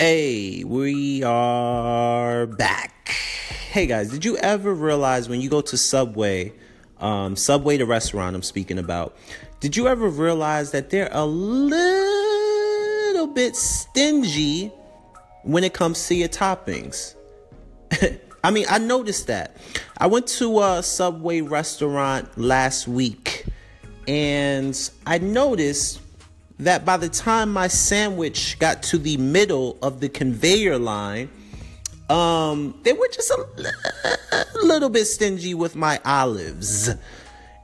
Hey, we are back. Hey guys, did you ever realize when you go to Subway, um, Subway the restaurant I'm speaking about, did you ever realize that they're a little bit stingy when it comes to your toppings? I mean, I noticed that. I went to a Subway restaurant last week and I noticed that by the time my sandwich got to the middle of the conveyor line, um, they were just a, little bit stingy with my olives.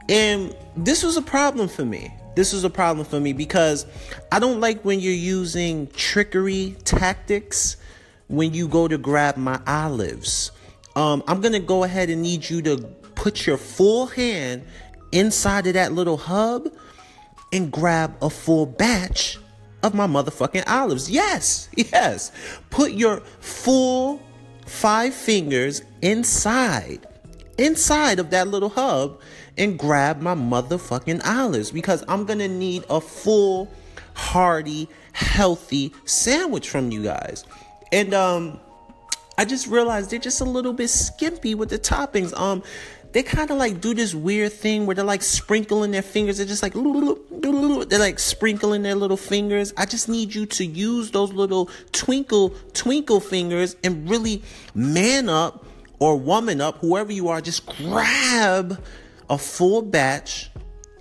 And this was a problem for me. This was a problem for me because I don't like when you're using trickery tactics when you go to grab my olives. Um, I'm gonna go ahead and need you to put your full hand inside of that little hub and grab a full batch of my motherfucking olives. Yes, yes. Put your full five fingers inside, inside of that little hub and grab my motherfucking olives because I'm gonna need a full, hearty, healthy sandwich from you guys. And, um, I just realized they're just a little bit skimpy with the toppings. Um, they kind of like do this weird thing where they're like sprinkling their fingers. They're just like they're like sprinkling their little fingers. I just need you to use those little twinkle twinkle fingers and really man up or woman up, whoever you are. Just grab a full batch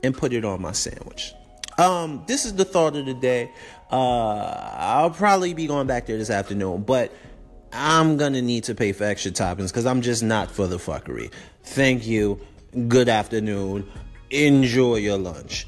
and put it on my sandwich. Um, this is the thought of the day. Uh, I'll probably be going back there this afternoon, but I'm gonna need to pay for extra toppings because I'm just not for the fuckery. Thank you. Good afternoon. Enjoy your lunch.